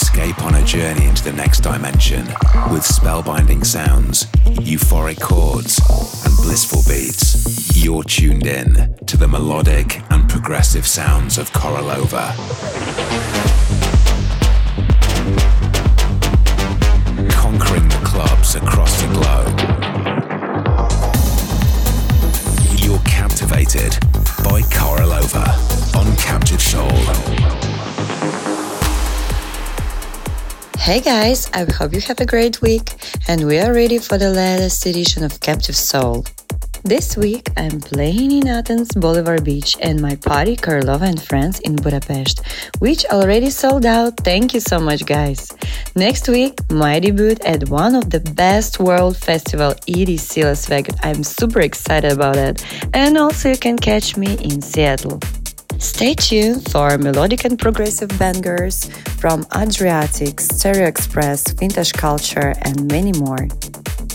Escape on a journey into the next dimension with spellbinding sounds, euphoric chords, and blissful beats. You're tuned in to the melodic and progressive sounds of Korolova. Conquering the clubs across the globe. You're captivated by Korolova on Captive Soul. Hey guys, I hope you have a great week and we are ready for the latest edition of Captive Soul. This week I'm playing in Athens, Bolivar Beach and my party Korolova and Friends in Budapest, which already sold out. Thank you so much guys. Next week, my debut at one of the best world festival EDC Las Vegas. I'm super excited about it. And also you can catch me in Seattle. Stay tuned for melodic and progressive bangers from Adriatique, Stereo Express, Vintage Culture, and many more.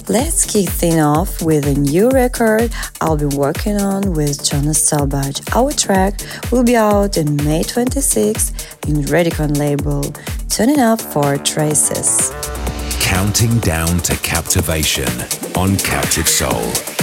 Let's kick things off with a new record I'll be working on with Jonas Saalbach. Our track will be out in May 26 in Radikon label. Tuning up for Traces. Counting down to captivation on Captive Soul.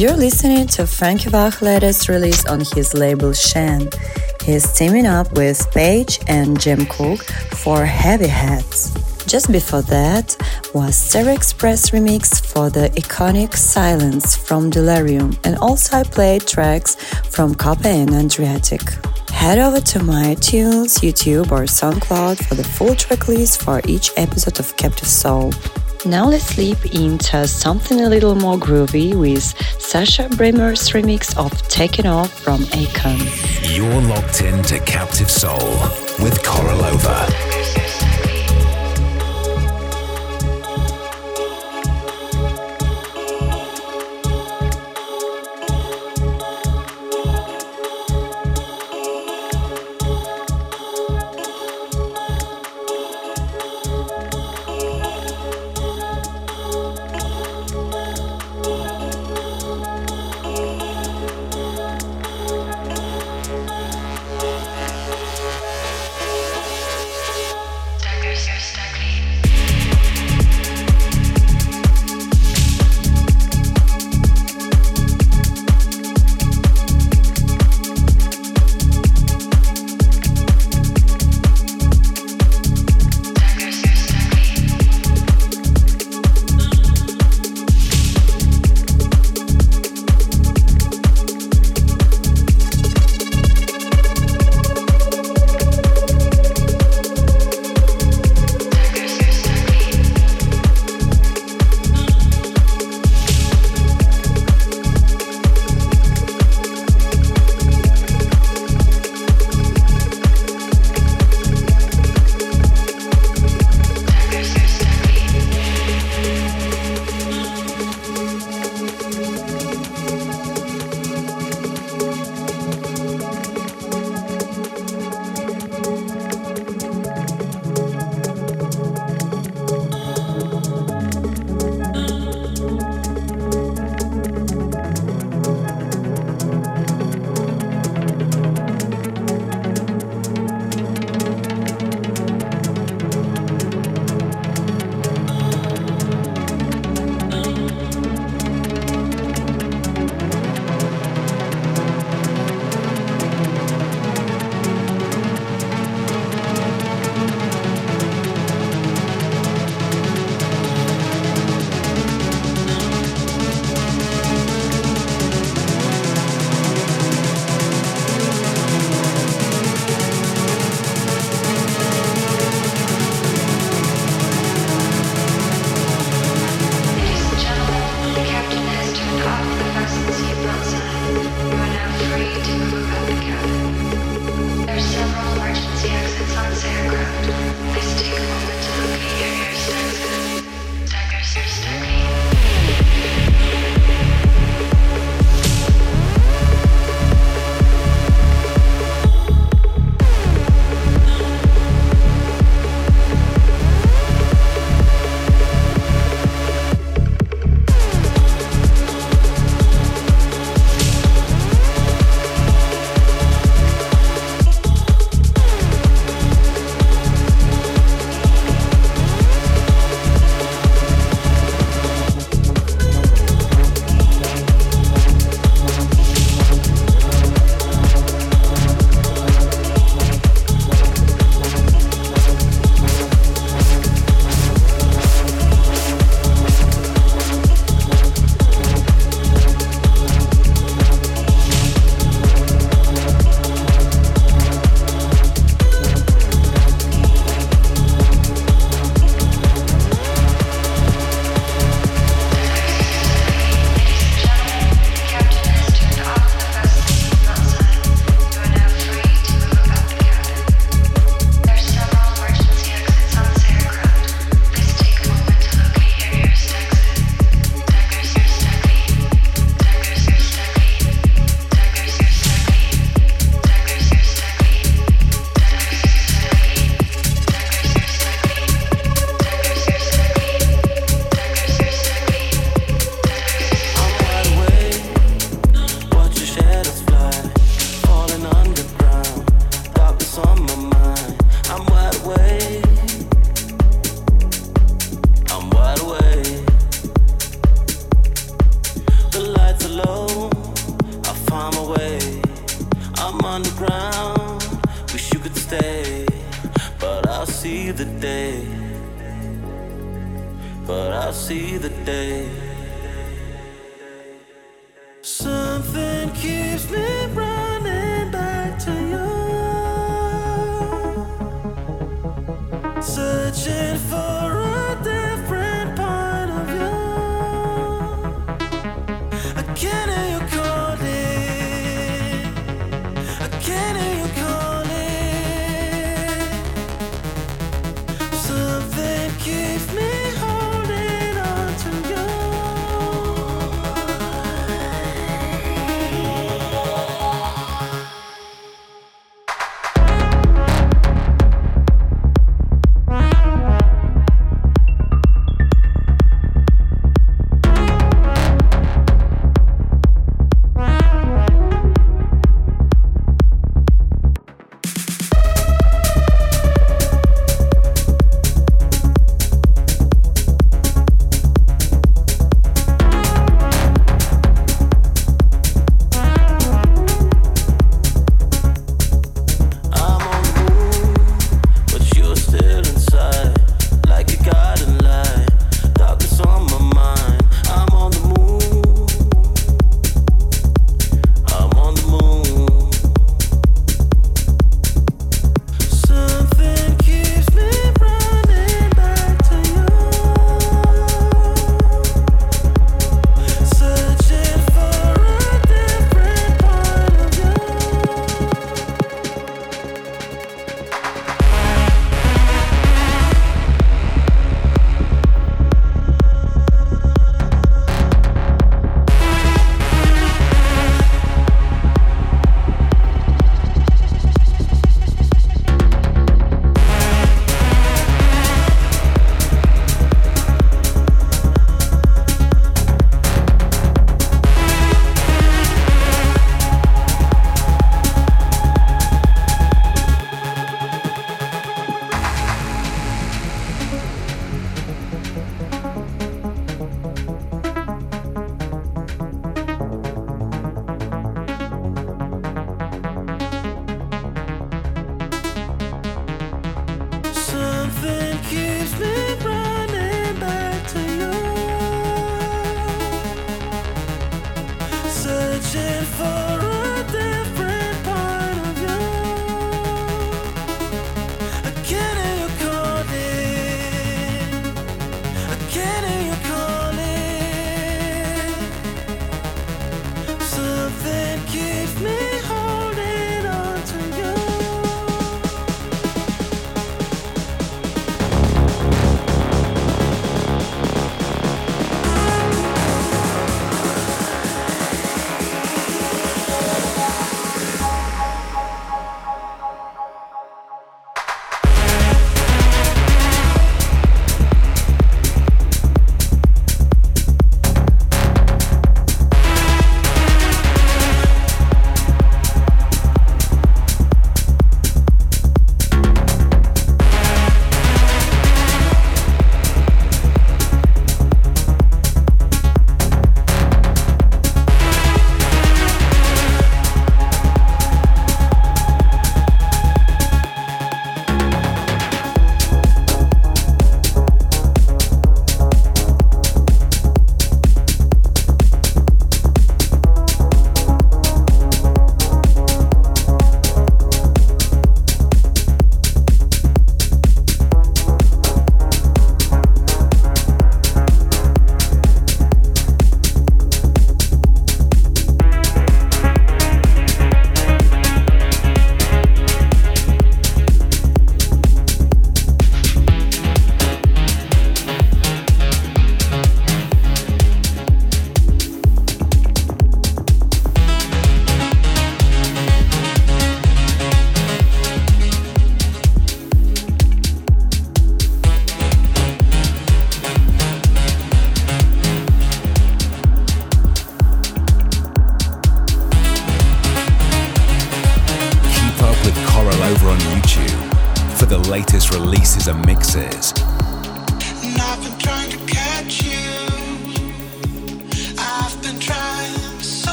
You're listening to Franky Wah latest release on his label Shen. He's teaming up with Paige and Jem Cooke for Heavy Heat. Just before that was Stereo Express remix for the iconic Silence from Delerium, and also I played tracks from Capa and Adriatique. Head over to my iTunes, YouTube, or SoundCloud for the full track list for each episode of Captive Soul. Now let's sleep into something a little more groovy with Sascha Braemer's remix of Taking Off from AIKON. You're locked into Captive Soul with Korolova.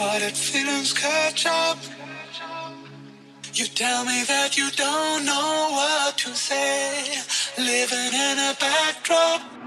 Avoided feelings catch up. You tell me that you don't know what to say. Living in a backdrop.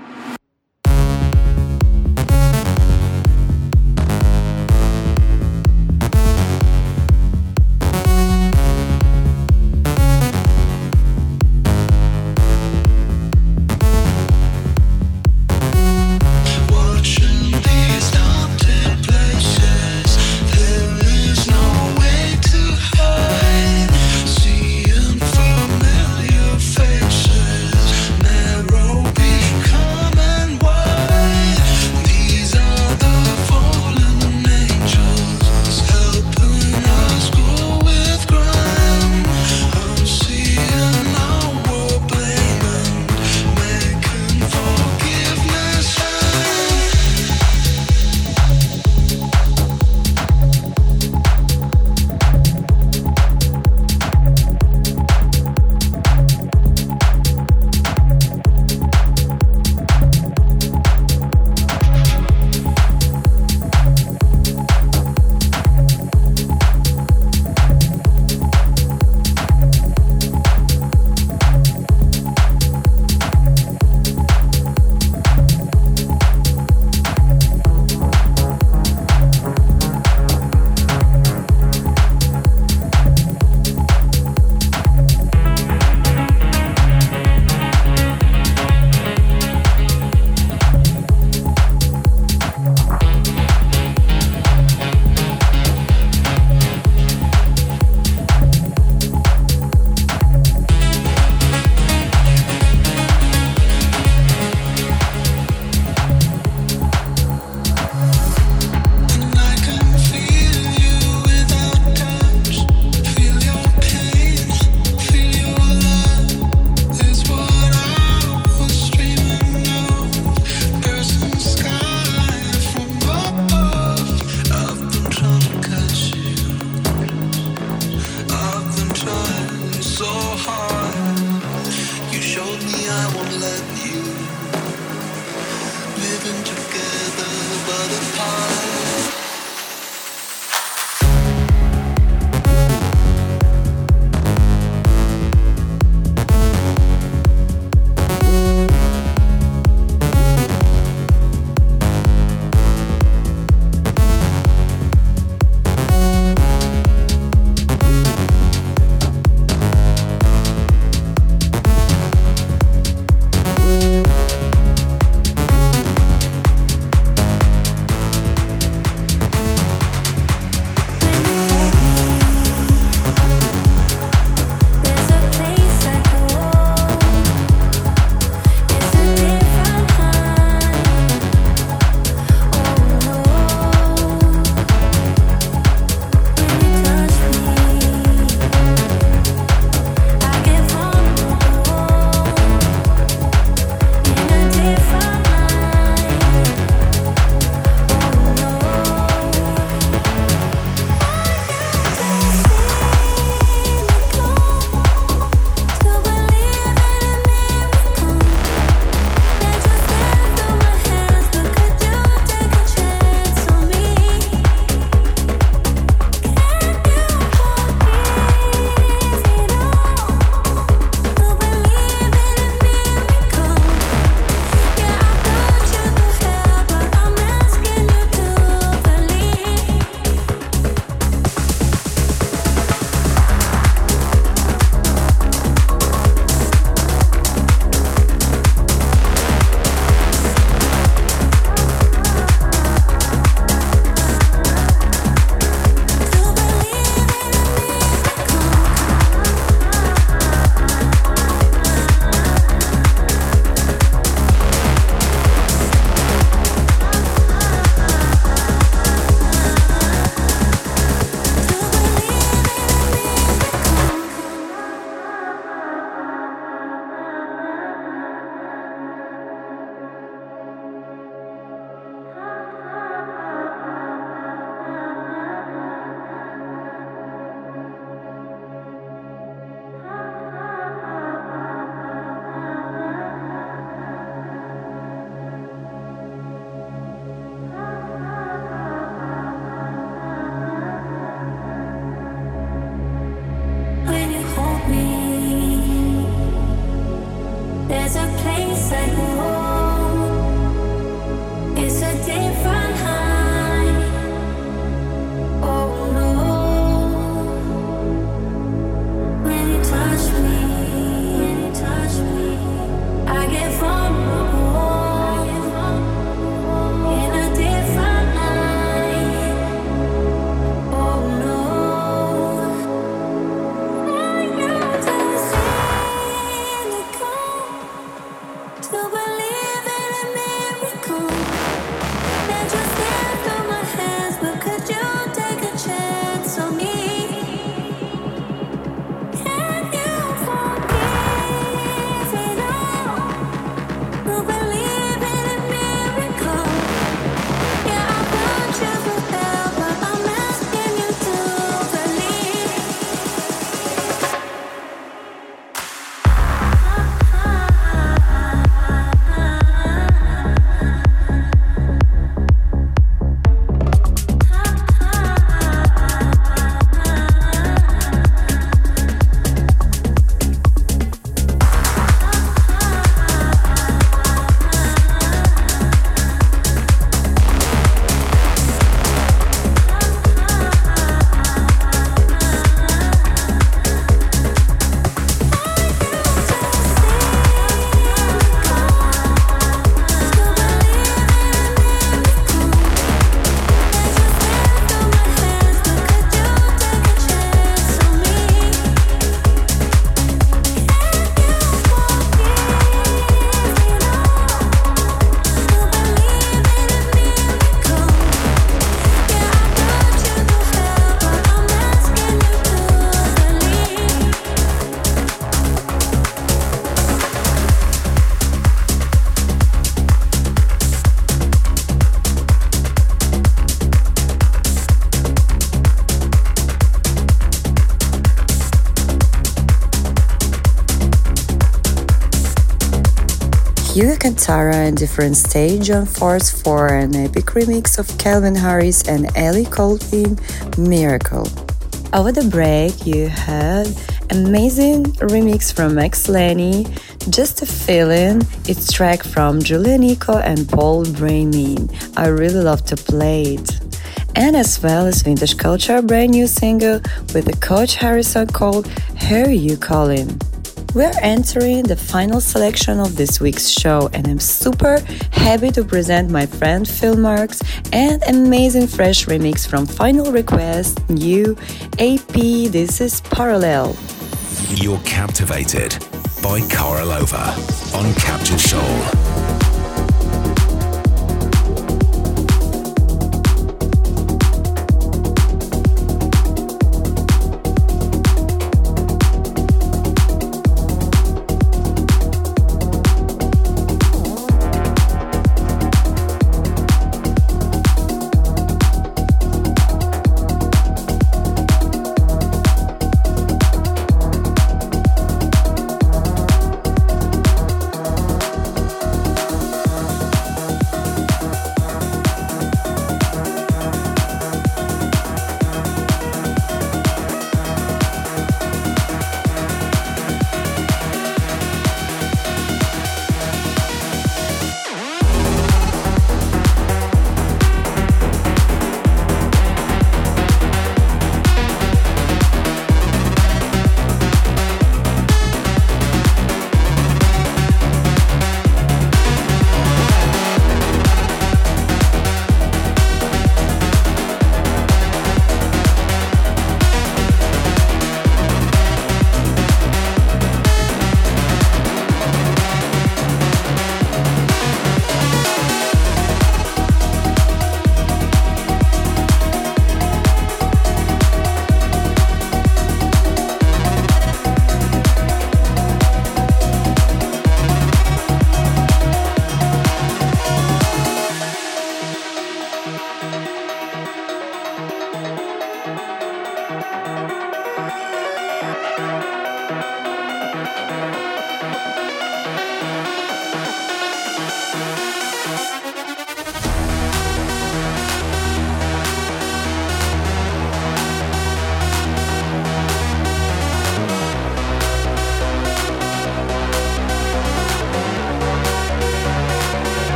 Hugo Cantarra and Different Stage on Force for an epic remix of Calvin Harris and Ellie Goulding, Miracle. Over the break, you heard amazing remix from Maxim Lany, Just a Feeling, it's track from Yulia Niko and Paul Brenning. I really love to play it. And as well as Vintage Culture, brand new single with the Coach Harrison called Hear You Calling. We're entering the final selection of this week's show, and I'm super happy to present my friend Feelmark's and amazing fresh remix from Final Request, new AP. This is Parallel. You're captivated by Korolova on Captive Soul.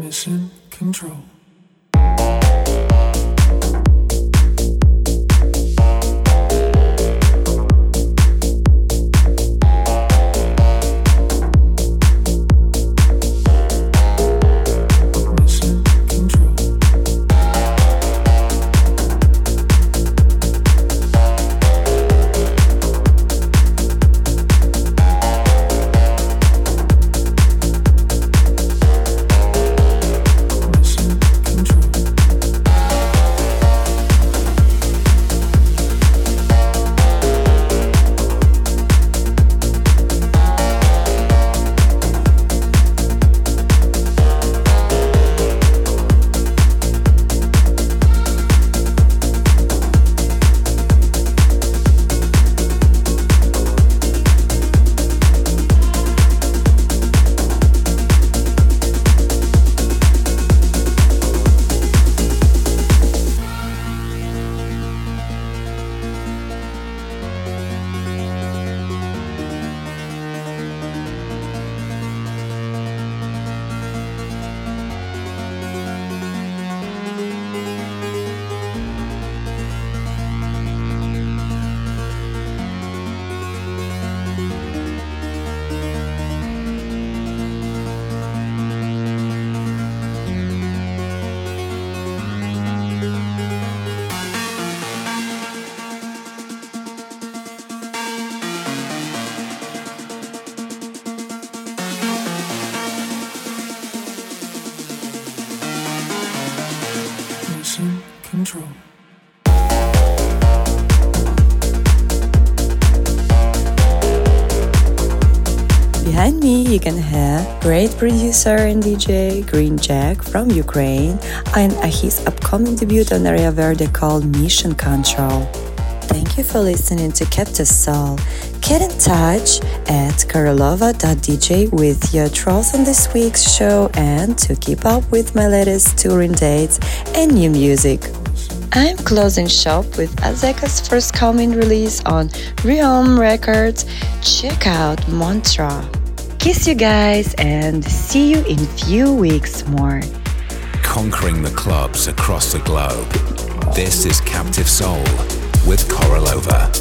Mission Control. control. Behind me, you can hear great producer and DJ Greenjack from Ukraine and his upcoming debut on Area Verde called Mission Control. Thank you for listening to Captive Soul. Get in touch at korolova.dj with your thoughts on this week's show and to keep up with my latest touring dates and new music. I'm closing shop with Azzecca's first coming release on Realm Records. Check out Mantra. Kiss you guys and see you in few weeks more. Conquering the clubs across the globe. This is Captive Soul with Korolova.